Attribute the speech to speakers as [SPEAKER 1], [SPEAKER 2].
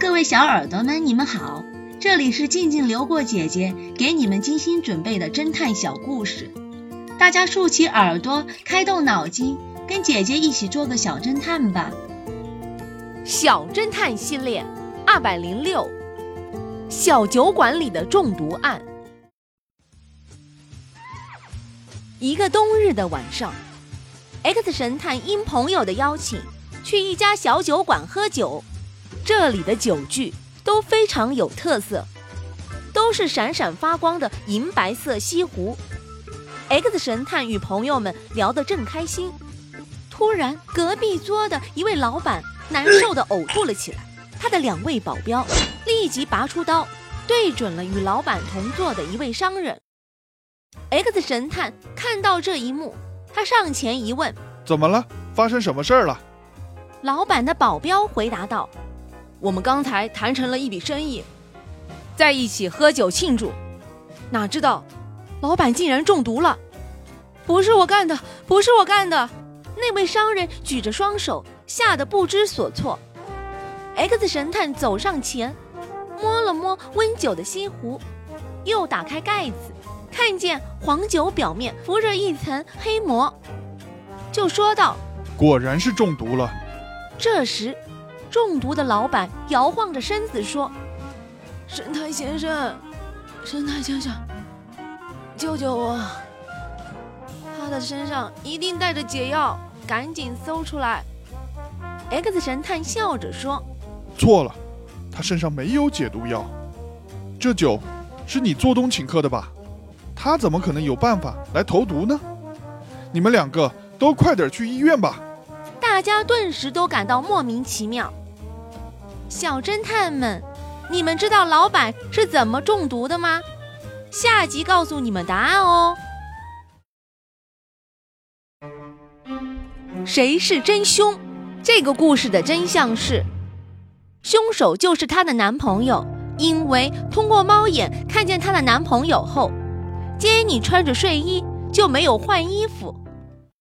[SPEAKER 1] 各位小耳朵们，你们好，这里是静静流过姐姐给你们精心准备的侦探小故事，大家竖起耳朵，开动脑筋，跟姐姐一起做个小侦探吧。
[SPEAKER 2] 小侦探系列二百零六，小酒馆里的中毒案。一个冬日的晚上，X 神探应朋友的邀请，去一家小酒馆喝酒。这里的酒具都非常有特色，都是闪闪发光的银白色西壶。X 神探与朋友们聊得正开心，突然隔壁桌的一位老板难受的呕吐了起来。他的两位保镖立即拔出刀，对准了与老板同坐的一位商人。X 神探看到这一幕，他上前一问：“
[SPEAKER 3] 怎么了？发生什么事儿了？”
[SPEAKER 2] 老板的保镖回答道。我们刚才谈成了一笔生意，在一起喝酒庆祝，哪知道老板竟然中毒了！不是我干的，不是我干的！那位商人举着双手，吓得不知所措。X 神探走上前，摸了摸温酒的西壶，又打开盖子，看见黄酒表面浮着一层黑膜，就说道：“
[SPEAKER 3] 果然是中毒了。”
[SPEAKER 2] 这时。中毒的老板摇晃着身子说：“神探先生，神探先生，救救我！他的身上一定带着解药，赶紧搜出来。”X 神探笑着说：“
[SPEAKER 3] 错了，他身上没有解毒药。这酒是你做东请客的吧？他怎么可能有办法来投毒呢？你们两个都快点去医院吧！”
[SPEAKER 2] 大家顿时都感到莫名其妙。小侦探们，你们知道老板是怎么中毒的吗？下集告诉你们答案哦。谁是真凶？这个故事的真相是，凶手就是她的男朋友，因为通过猫眼看见她的男朋友后，杰尼穿着睡衣就没有换衣服。